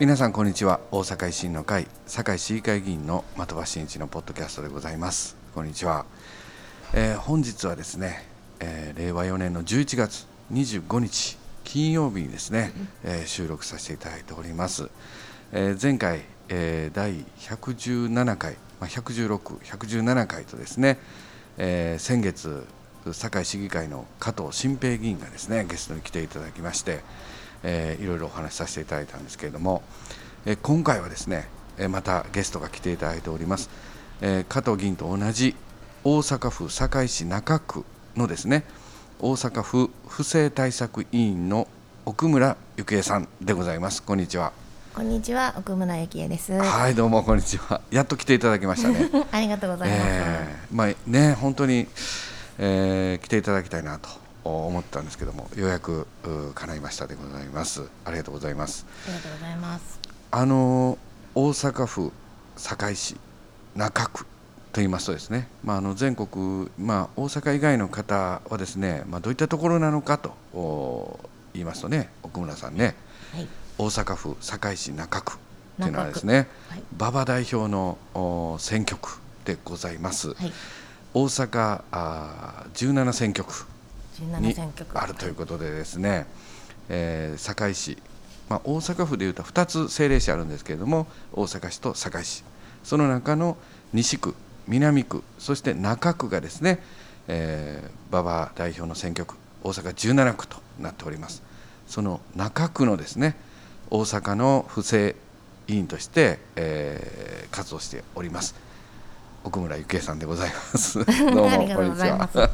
皆さんこんにちは。大阪維新の会堺市議会議員の的場真一のポッドキャストでございます。こんにちは、えー本日はですね、えー令和4年の11月25日金曜日にですね、えー収録させていただいております、えー前回、えー第117回、まあ、116117回とですね、えー先月堺市議会の加藤新平議員がですねゲストに来ていただきまして、えーいろいろお話しさせていただいたんですけれども、えー今回はですね、えーまたゲストが来ていただいております、えー加藤議員と同じ大阪府堺市中区のですね大阪府不正対策委員の奥村幸恵さんでございます。こんにちは。こんにちは、奥村幸恵です。はいどうもこんにちは。やっと来ていただきましたね。ありがとうございます。えーまあね本当に、えー来ていただきたいなと思ったんですけどもようやくう叶いましたでございますありがとうございますありがとうございます。あの大阪府堺市中区と言いますとですね、まあ、あの全国、まあ、大阪以外の方はですね、まあ、どういったところなのかとお言いますとね奥村さんねはい。大阪府堺市中区というのはですねはい。馬場代表のお選挙区でございます、はい。大阪あー17選挙区十に。あるということでですね、えー堺市、まあ、大阪府でいうと2つ政令市あるんですけれども大阪市と堺市。その中の西区南区そして中区がですね、えー馬場代表の選挙区大阪17区となっております。その中区のですね大阪の府政委員として、えー活動しております奥村幸恵さんでございます どうあも。こんはにちは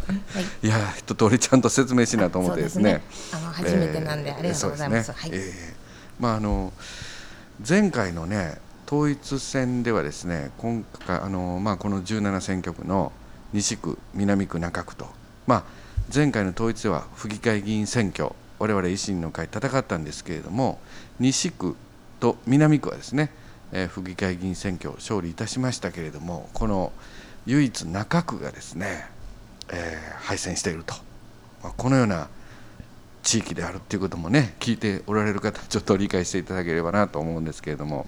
い。いや一通りちゃんと説明しなと思ってですね。すねあの初めてなんで、ありがとうございます。すねえーまああの前回のね統一戦ではですね今回あのまあこの17選挙区の西区南区中区とまあ前回の統一では府議会議員選挙我々維新の会戦ったんですけれども西区と南区はですね、え府議会議員選挙勝利いたしましたけれどもこの唯一中区がですね、えー敗戦していると、まあ、このような地域であるっていうこともね聞いておられる方ちょっと理解していただければなと思うんですけれども、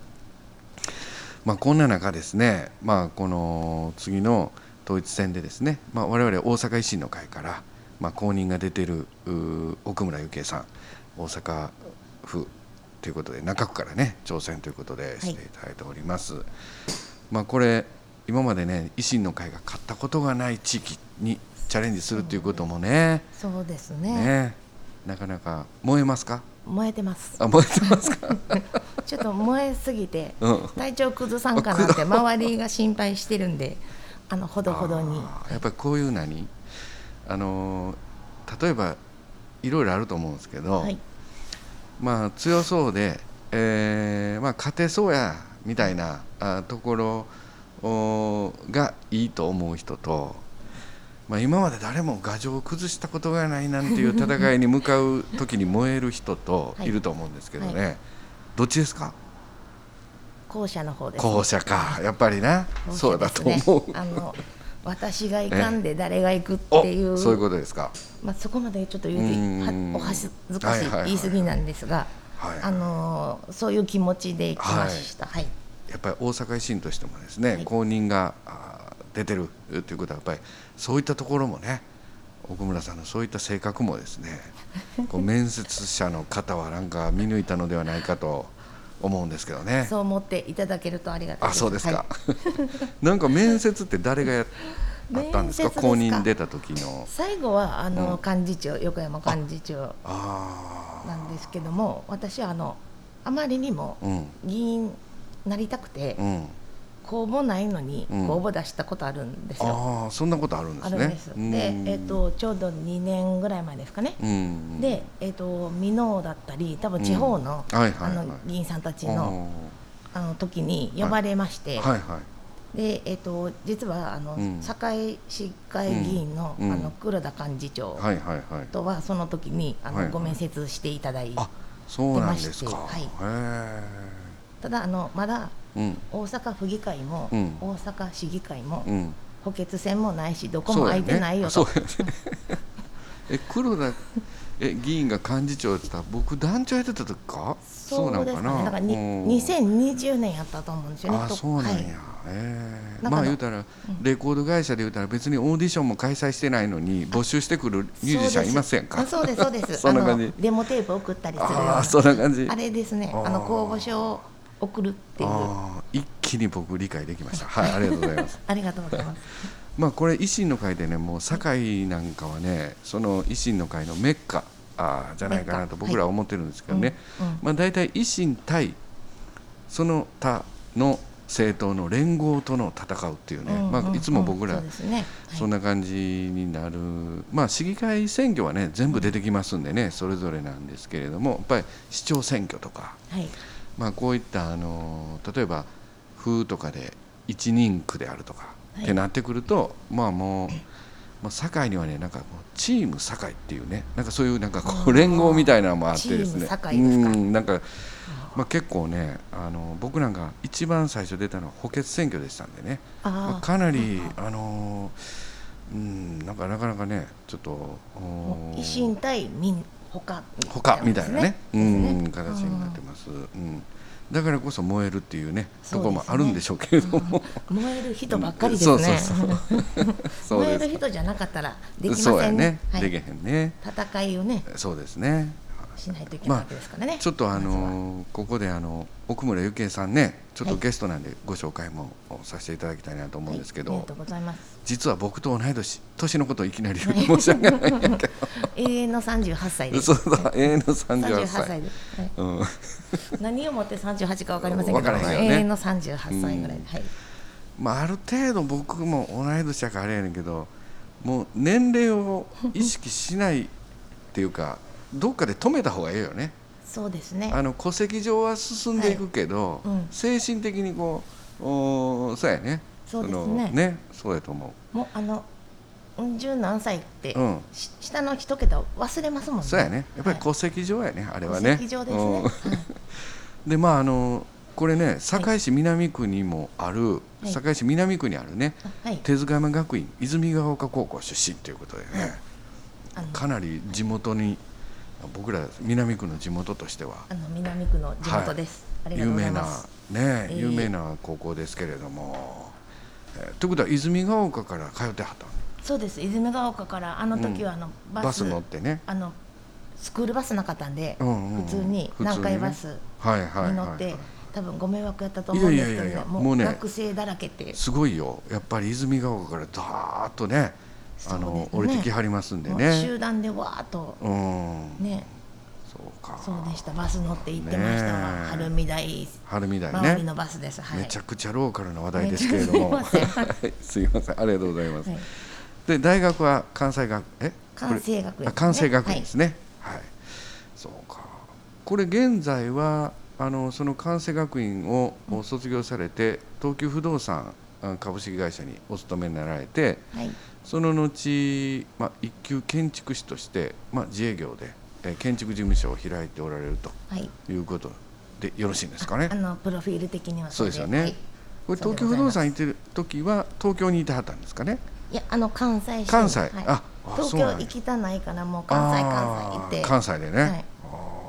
まあ、こんな中ですね、まあ、この次の統一戦でですね、まあ、我々大阪維新の会から、まあ、公認が出ている奥村幸恵さん大阪府ということで中区からね挑戦ということでしていただいております。まあ、これ今までね維新の会が勝ったことがない地域にチャレンジするということもねそうですね。ねなかなか燃えますか？燃えてます。あ燃えてますか？ちょっと燃えすぎて、うん体調崩さんかなって周りが心配してるんで、あのほどほどに。やっぱりこういう何あのー例えばいろいろあると思うんですけど、はい。まあ強そうで、えーまあ、勝てそうやみたいなあところおがいいと思う人と、まあ、今まで誰も牙城を崩したことがないなんていう戦いに向かう時に燃える人とはい。いると思うんですけどね、はどっちですか？後者の方です。後者か。やっぱりな。後者そうだと思う。ね。あの私がいかんで誰が行くっおていう。そういうことですか。まあ、そこまでちょっと言うお恥ずかしい言い過ぎなんですが、はいあのーそういう気持ちで来ました。はい、やっぱり大阪維新としてもですね、はい。公認が出てるということはやっぱりそういったところもね奥村さんのそういった性格もですねこう面接者の方はなんか見抜いたのではないかと思うんですけどね。そう思っていただけるとありがたいあそうですか、は なんか面接って誰がや あったんですか？公認出た時の。最後はあの、うん。幹事長横山幹事長なんですけども私はあのあまりにもうん。議員なりたくて、うん公募ないのにうん。公募出したことあるんですよ。ああそんなことあるんですね。あるんです。うん。で、えっ、とちょうど2年ぐらい前ですかね。うんで、えっ、と箕面だったり多分地方の、はいはいはい。あの議員さんたちのおあの時に呼ばれまして、ーはいはい。でえっ、と実はあの、うん。堺市会議員の,、うん。あの黒田幹事長はいはいはい。とはその時にあの、はいはい。ご面接していただいあそうなんですか。出ましてへえ。ただあのまだうん大阪府議会も、うん。大阪市議会も、うん。補欠選もないしどこも空いてないよと。え黒田え議員が幹事長やってた僕団長やってた時か？そうなんかな。だからにうん。2020年やったと思うんですよねあとそうなんや、はい。え。まあ言うたらレコード会社で言うたら別にオーディションも開催してないのに募集してくるミュージシャンいませんか？あそうです。そうです。そんな感じ。あのデモテープ送ったりするようああなそんな感じ。あれですね。あの公募書を送るっていう。あああ一気に僕理解できました。はいありがとうございます。りがとうございます。まあこれ維新の会でねもう堺なんかはねその維新の会のメッカあーじゃないかなと僕らは思ってるんですけどね、うんうん。まあ大体維新対その他の政党の連合との戦うっていうね、うんうんまあ、いつも僕らそんな感じになる、まあ市議会選挙はね全部出てきますんでねそれぞれなんですけれどもやっぱり市長選挙とか、はい、はいまあ、こういったあの例えば風とかで一人区であるとか、はい。ってなってくるとまあもう。まあ、堺にはねなんかチーム堺っていうねなんかそういうなんかこう連合みたいなのもあってですね。うんなんか、まあ、結構ねあの僕なんか一番最初出たのは補欠選挙でしたんでね。まああかなりあのうんなんかなかなかねちょっと維新対民他。他みたいなね。うん形になってます、うん、だからこそ燃えるっていうねね。ころもあるんでしょうけれども、燃える人ばっかりですね。燃える人じゃなかったらできませんね。はい。ねできへんね。戦いをね。そうですねしないといけないわけですからね、ちょっとあのここであの奥村ゆきえさんねちょっとはい。ゲストなんでご紹介もさせていただきたいなと思うんですけど、はいありがとうございます。実は僕と同い年年のことをいきなり 申し訳ないんやけ永遠の38歳どです。そうだ永遠の38 38歳。歳で。す、はい、うん、何をもって38か分かりませんけどね。永遠の38歳ぐらい。で、はい。まあある程度僕も同い年やからあれやねんけどもう年齢を意識しないっていうかどっかで止めた方がいいよね。そうですね。あの戸籍上は進んでいくけど、はい。うん。精神的にこうおーそうやね。そうですね。のねそうやと思もうあのうん十何歳って、うん。し下の一桁を忘れますもんね。うそうやね。やっぱりはい。戸籍上やね、あれはね。戸籍上ですね、うん。はい。でまああのこれね堺市南区にもある、はい。堺市南区にあるね手塚山学院泉ヶ丘高校出身ということでね、かなり地元に僕ら南区の地元としては。あの南区の地元です、有名なねええ。有名な高校ですけれども、えーということは泉ヶ丘から通ってはったの？そうです。泉ヶ丘からあの時はあの、バス。バス乗ってね。あのスクールバスなかったんで、うんうんうん。普通に南海バスはいはいはい、に乗って、多分ご迷惑やったと思うんですけど、ね、いやいやいやもうね学生だらけって。すごいよ。やっぱり泉ヶ丘からダーッとねあのね降りてきはりますんでね。集団でわーっとうん。ね。そうか。そうでした。バス乗って行ってました。わ、ねえ。晴海台。春みたいね。周りのバスです、はい、めちゃくちゃローカルな話題ですけれども。すいません。は いすいません。ありがとうございます、はい。で大学は関西学え？関西学院ですね。あ関西学院ですね。はい、そうか。これ現在はあのその関西学院を卒業されて東急不動産あ株式会社にお勤めになられてはいその後、まあ、一級建築士として、まあ、自営業で、えー建築事務所を開いておられるとはい。いうことでよろしいんですかね。あのプロフィール的にはそうですよね。はい。これ東急不動産行ってる時は東京にいてはったんですかね。いやあの関西市。関西。はい。ああ東京行きたないからもう関西関西行って。関西でね、はい。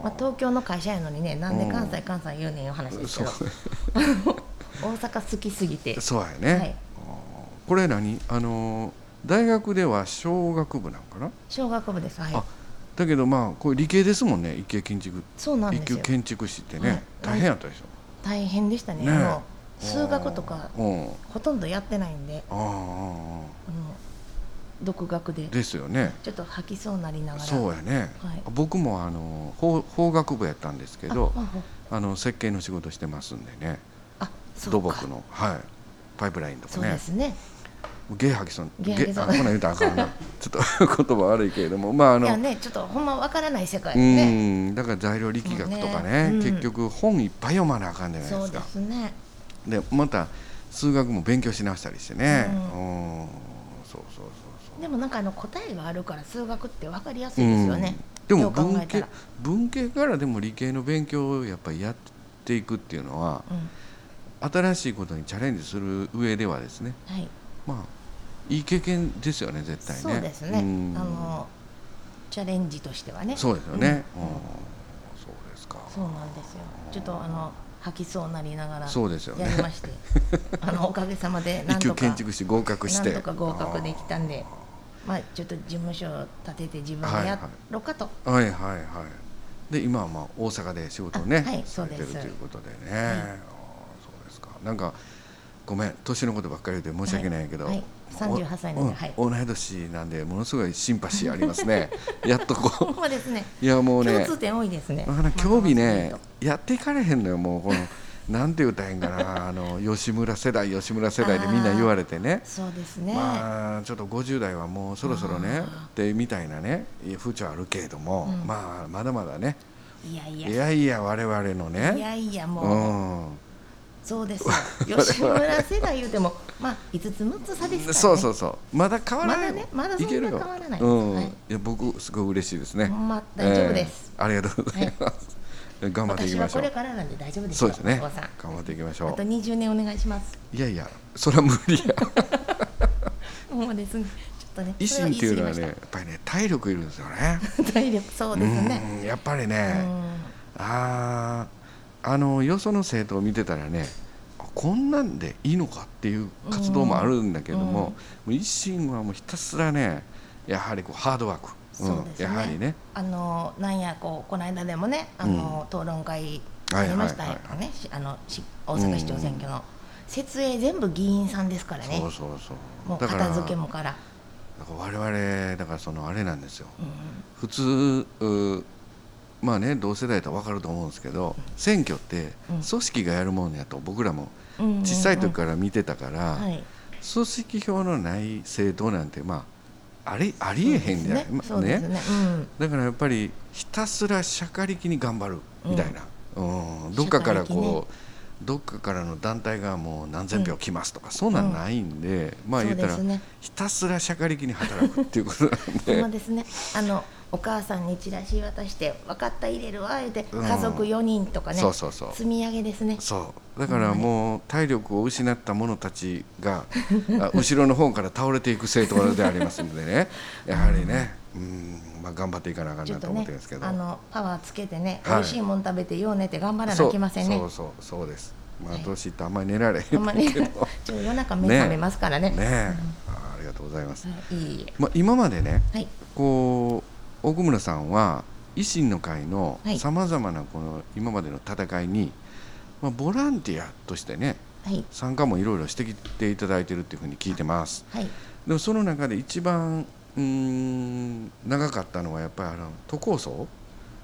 まあ、東京の会社やのにねなんで関西関西言うねんいう話ですけど。大阪好きすぎて。そうやね、はい。これ何？あのー大学では小学部なんかな？小学部ですはい。あだけどまあこれ理系ですもんね一級建築。そうなんですよ。一級建築士ってね、はい。大変やったでしょ、大変でしたね。ね数学とかうんほとんどやってないんで。あーあ独学で。ーですよね。ちょっと吐きそうなりながら。そうやね、はい。僕もあの法法学部やったんですけどあの設計の仕事してますんでね。あそう土か木のはい。パイプラインとそうかねですねゲー吐きそうゲー吐きそうあこんなん言うたらあかんな。ちょっと 言葉悪いけれども。まああのいやねちょっとほんまわからない世界うね。ん。だから材料力学とかねね。うん。結局本いっぱい読まなあかんじゃないそうでですかすね。でまた数学も勉強し直したりしてね。ううん。そうそうそうそう。でもなんかあの答えがあるから数学ってわかりやすいですよね。でも文系文系からでも理系の勉強をやっぱりやっていくっていうのはうん。新しいことにチャレンジする上ではですね。はいまあいい経験ですよね絶対ね。そうですね。ん。あのチャレンジとしてはね。そうですよね、うん。うん。そうでですか。そうなんですよ。ちょっとあの吐きそうなりながらそうですよね。やりまして。あのおかげさまでなんとか。建築士合格して。なんとか合格できたんでまあちょっと事務所を建てて自分でやろうかと、はいはいはい。で今はまあ大阪で仕事をね、あはいされてるそうですということでね、ああそうですか。なんかごめん年のことばっかりで申し訳ないけど、はい。はい38歳なんでおはい。うん同い年なんでものすごいシンパシーありますね。やっとこほんまですね。ういやもうね共通点多いですね。ねまあやっていかれへんのよもうこの なんて言うたらええんかなあの吉村世代吉村世代でみんな言われてね。そうですね、まあちょっと50代はもうそろそろねってみたいなね風潮あるけれども、うん。まあまだまだね。いやいや。いやいや我々のいねやいやう。もう、んそうです。よ吉村世代言うてもまあ5つ6つ差ですからね。そうそうそう。まだ変わらない。まだねまだそんないけるよ変わらない。うん、はい。い、や僕すごい嬉しいですね。ま大丈夫です、えーありがとうございます、頑張っていきましょう。れからなんで大丈夫ですよそうですね。頑張っていきましょあとう20年お願いします。いやいやそれは無理や。ほんまですね。ね維新っていうのはねやっぱりね体力いるんですよね。体力そうですね。うんやっぱりうね、ん。あーあのよその生徒を見てたらねあこんなんでいいのかっていう活動もあるんだけども,、うん。もう維新はもうひたすらねやはりこうハードワーク、そうですね。やはりね。あのなんやこうこの間でもねあの、討論会ありましたよね。大阪市長選挙の、設営全部議員さんですからね。そうそうそう。もう片付けもから、だから我々だからそのあれなんですよ。うん普通うまあね同世代とは分かると思うんですけど選挙ってうん。組織がやるもんやと僕らもうんうんうん小さい時から見てたから、はい。組織票のない政党なんてまあありありえへんじゃないまあね。ね。うん。だからやっぱりひたすらしゃかりきに頑張るみたいな、うん。どっかからこう、どっかからの団体がもう何千票来ますとか、そんなんないんで、まあ言ったら、ね。ひたすらしゃかりきに働くっていうことなんで。ほんまですね。あのお母さんにチラシ渡して分かった入れるわ言うてうん。家族4人とかね、そうそうそう。積み上げですね。そう。だからもう体力を失った者たちがあ後ろの方から倒れていく政党でありますのでね。やはりね。うん、まあ、頑張っていかなあかんなと思ってるんですけど。あのパワーつけてね、はい。美味しいもん食べてようねって頑張らなきませんね。そうそうそうです。まあはい。年いってあんまり寝られへんけど。ちょ夜中目覚めますからね。ねえ。あありがとうございます、はいい。まあ、今までねはい。こう奥村さんは維新の会のはい。さまざまなこの今までの戦いに、まあ、ボランティアとしてねはい。参加もいろいろしてきていただいてるっていうふうに聞いてます。はい。でもその中で一番うーん長かったのはやっぱりあの都構想？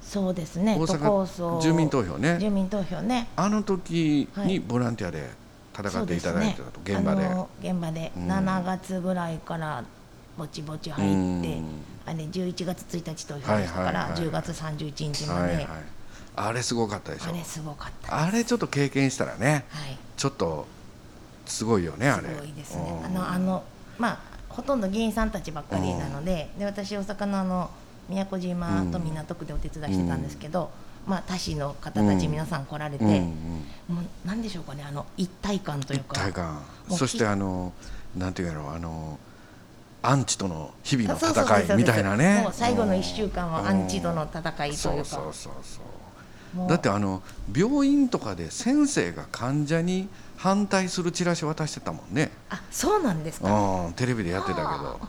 そうですね。大都構想。阪住民投票ね。住民投票ね。あの時はい。にボランティアで戦っていただいてたと、そうすね。現場で。現場で。うん。7月ぐらいからぼちぼち入ってうん。あれ11月1日投票でしたからはいはいはい。10月31日まで。あれすごかったでしょ。あれすごかったあれちょっと経験したらねはい。ちょっとすごいよねあれ。すごいですね。うん。あのあのまあほとんど議員さんたちばっかりなのでで私大阪のあの宮古島と港区でお手伝いしてたんですけど、まあ他市の方たち皆さん来られて、うんうんもうなんでしょうかねあの一体感という一か体感。そしてあのなんていうやろうあのアンチとの日々の戦いみたいなね。もう最後の1週間はアンチとの戦いというか。そうそうそうそう。もう。だってあの病院とかで先生が患者に反対するチラシ渡してたもんね。あそうなんですか。うん。テレビでやってたけど。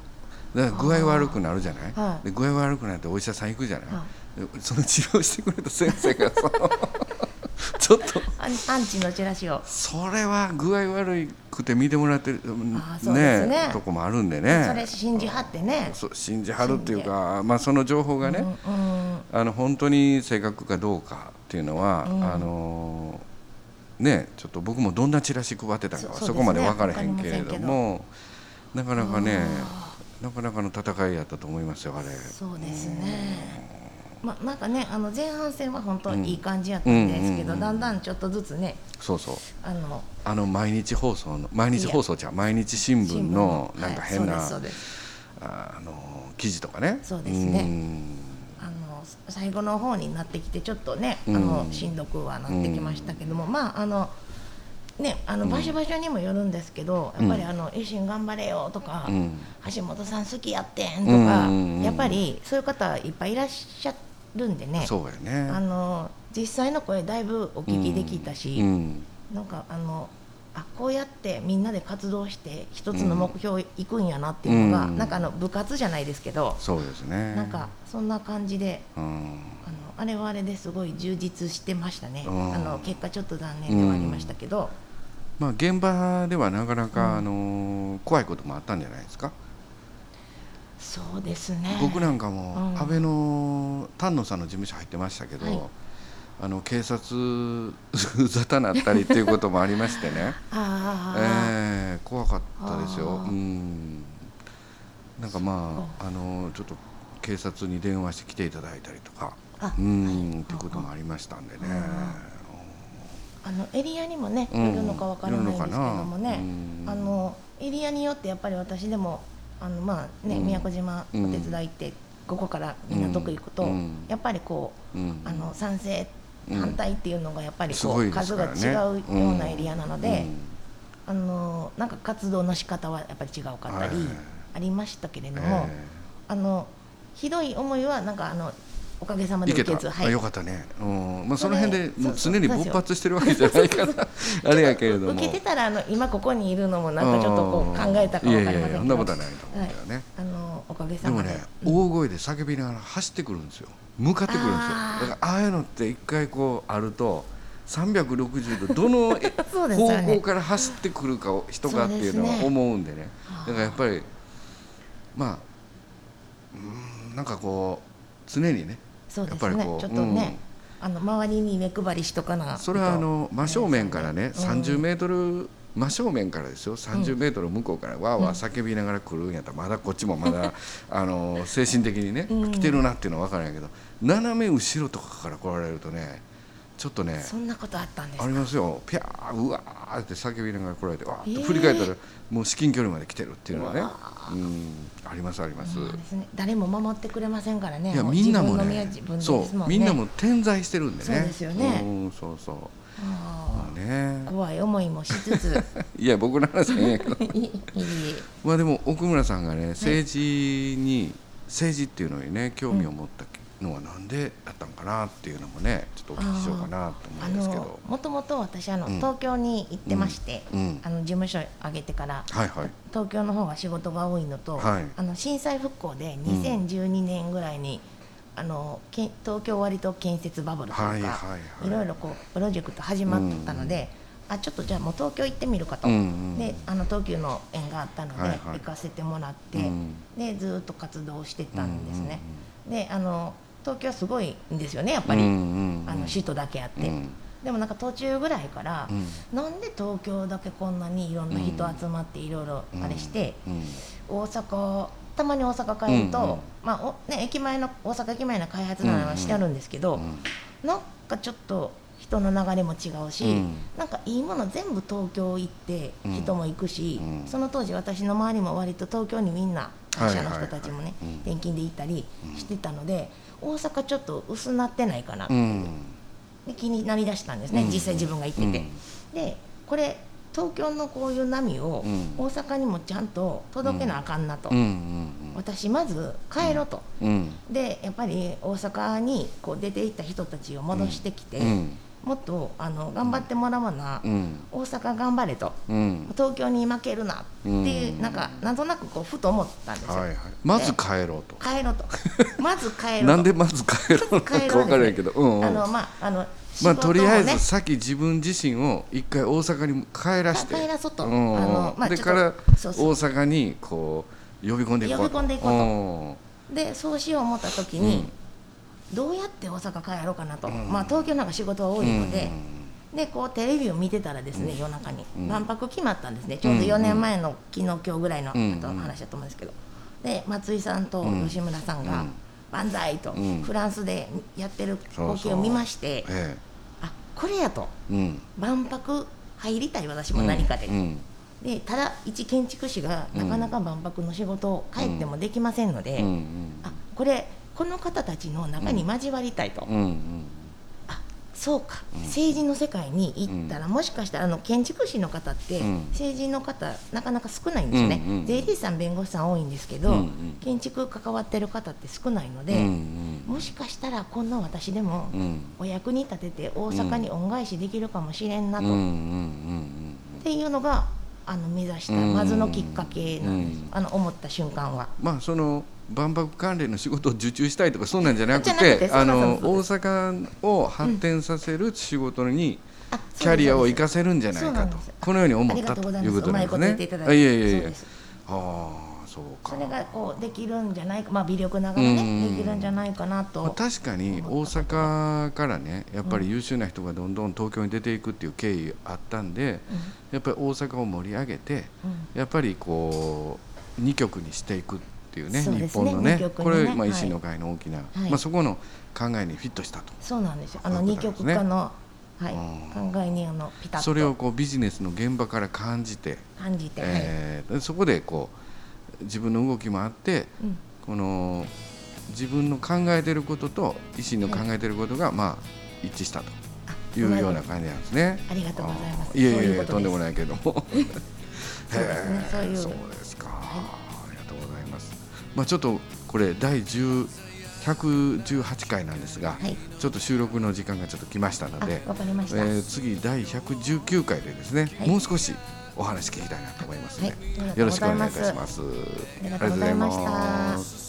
だから具合悪くなるじゃない、はいで具合悪くなってお医者さん行くじゃない、はでその治療してくれた先生がその ちょっとアンチのチラシを。それは具合悪くて見てもらってるあそうですね。とこもあるんでね。それ信じはってね。信じはるっていうか、まあ、その情報がね、うんうん。あの本当に正確かどうかっていうのは、うん。あのねちょっと僕もどんなチラシ配ってたかはそこまで分からへんけれどもなかなかねあなかなかの戦いやったと思いますよあれ。そうですねまあなんかねあの前半戦は本当いい感じやったんですけど、うんうんうんだんだんちょっとずつねそうそう。あのあの毎日放送の毎日放送じゃん毎日新聞のなんか変な、はいあの記事とかね。そうですね。ん。あの最後の方になってきてちょっとね、うん。あのしんどくはなってきましたけども、まああのねあの場所場所にもよるんですけど、やっぱりあの維新頑張れよとか、うん橋本さん好きやってんとか、うんうんうんやっぱりそういう方いっぱいいらっしゃるんでね。そうやね。あの実際の声だいぶお聞きできたし、うんなんかあのあこうやってみんなで活動して一つの目標いくんやなっていうのが、うん。なんかあの部活じゃないですけど、そうですね。なんかそんな感じでうん。あのあれはあれですごい充実してましたね、うん。あの結果ちょっと残念ではありましたけど、まあ現場ではなかなか、うん。あの怖いこともあったんじゃないですか？そうですね。僕なんかもうん。安倍の丹野さんの事務所入ってましたけど、はい。あの警察沙汰なったりっていうこともありましてね。ああ、ええ怖かったですよ。うん。なんかまああのちょっと警察に電話して来ていただいたりとかあうん、はい。っていうこともありましたんでね。あのエリアにもね、うん。いるのかわからないんですけどもね、うん。あのエリアによってやっぱり私でもあのまあね、うん。宮古島お手伝い行って、ここから港区行くと、うん。やっぱりこう、うん。あの賛成うん反対っていうのがやっぱりすこう、数が違うようなエリアなので、うん。あのなんか活動の仕方はやっぱり違うかったりはい。ありましたけれども、え。あのひどい思いはなんかあのおかげさまで受けず、あよかったね、うん。まあ、その辺でもう常に勃発してるわけじゃないから。あれやけれども。受けてたらあの今ここにいるのもなんかちょっとこう考えたかわかりません。けどいやいやいやそんなことはないと思うけどね、あのおかげさまで。でもね、大声で叫びながら走ってくるんですよ。向かってくるんですよ。だからああいうのって一回こうあると360度どの 方向から走ってくるかを人がっていうのは思うんでね。はあだからやっぱりまあうーんなんかこう常にねそうですね。ちょっとね、あの周りに目配りしとかなそれはあの真正面からねうん。30メートル真正面からですよ。30メートル向こうからわーわー叫びながら来るんやったらまだこっちもまだ あの精神的にねうん。来てるなっていうのは分からないけど斜め後ろとかから来られるとねちょっとねそんなことあったんですあかりますよ。ピャーうわーって叫びながら来られてわーってえー。振り返ったらもう至近距離まで来てるっていうのはねうんありますあります。ね。誰も守ってくれませんからね。いやうみんなもねそうんみんなも点在してるんでね。そうですよね。うんそうそう。あまあね。ー怖い思いもしつつ。いや僕の話は いいんやけどまあでも奥村さんがね政治に、政治っていうのにね興味を持ったのはなんでだったんかなっていうのもねちょっとお聞きしようかなとあ思うんですけのどもともと私あの、うん。東京に行ってまして、うん。あの事務所上げてからはいはい。東京の方が仕事が多いのと、はい。あの震災復興で2012年ぐらいに、あのけん東京割と建設バブルというか、はいはいはい。いろいろこうプロジェクト始まったので、あちょっとじゃあもう東京行ってみるかと、うんうんであの東急の縁があったので、はいはい。行かせてもらって、うん。でずっと活動してたんですね。であの東京はすごいんですよねやっぱり、うんうんうん。あの首都だけあって。うん。でもなんか途中ぐらいから、うん。なんで東京だけこんなにいろんな人集まっていろいろあれして、うん。大阪たまに大阪帰ると、うんうん。まあおね、駅前の大阪駅前の開発なのはしてあるんですけど、うん。なんかちょっと人の流れも違うし、うん。なんかいいもの全部東京行ってうん。人も行くし、うん。その当時私の周りも割と東京にみんな会社の人たちもね、転勤で行ったりしてたので、大阪ちょっと薄なってないかな、うん。で気になりだしたんですね、うん。実際自分が行ってて。でこれ東京のこういう波をうん。大阪にもちゃんと届けなあかんなと、私まず帰ろうと、うん。でやっぱり大阪にこう出て行った人たちを戻してきて、うんもっとあの頑張ってもらわな、うん。大阪頑張れとうん。東京に負けるなっていう、うん。なんかなんとなくこうふと思ったんですよ、はいはい。まず帰ろうと。帰ろうと。まず帰ろうと。なんでまず帰ろうのか分からんけど。うんうん。あのまああのまあとりあえねず先自分自身を一回大阪に帰らして。帰らそうと。んあのまあでから大阪にこう呼び込んでいこう呼び込んでいこうと。とでそうしよう思った時に、どうやって大阪帰ろうかなと、まあ東京なんか仕事は多いので、でこうテレビを見てたらですね、夜中にうん。万博決まったんですね。ちょうど4年前の昨日今日ぐらいの話だと思うんですけど。で松井さんとうん。吉村さんがうん「万歳!」とうん。フランスでやってる光景を見ましてえあこれやと。えうん。万博入りたい私も何かで。うん。でただ一建築士がなかなか万博の仕事を帰ってもできませんので、あこれこの方たちの中に交わりたいと、そうか、政治の世界に行ったら、もしかしたらあの建築士の方って、うん。政治の方なかなか少ないんですよね、うんうん税理士さん弁護士さん多いんですけど、うんうん。建築関わってる方って少ないので、うんうんもしかしたらこんな私でもうん。お役に立てて大阪に恩返しできるかもしれんなと、うんうんうんうん。っていうのがあの目指したうん。まずのきっかけなんです、うん。あの思った瞬間は。まあその万博関連の仕事を受注したいとかそんなんじゃなくててあの大阪を発展させる仕事にあキャリアを生かかせるんじゃないかと。このように思ったがということなんですね。いただいて。あいえいえいえそうです。ああそれがこうできるんじゃないかまあ微力ながらねうん。できるんじゃないかなまあと確かに大阪からねやっぱり優秀な人がどんどん東京に出ていくっていう経緯あったんでやっぱり大阪を盛り上げてうん。やっぱりこう2局にしていくっていうねね日本のね。二局これ、まあ、維新の会の大きな、はい。まあ、そこの考えにフィットしたと。そうなんですよ。あの二そういうことなんですね。極化のはい。うん。考えにあのピタッと。それをこうビジネスの現場から感じて、感じて、はい。えーでそこでこう自分の動きもあってうんこの自分の考えてることと維新の考えてることが、まあ一致したとあいうような感じなんですね。ありがとうございます。いえいそういうことんでもないけども。そうですねそういうそうですか、ありがとうございます。まあちょっとこれ第10 118回なんですが、はい。ちょっと収録の時間がちょっと来ましたのでえー次第119回でですね、はい。もう少しお話聞きたいなと思いますので、はい。よろしくお願いいたします。ありがとうございました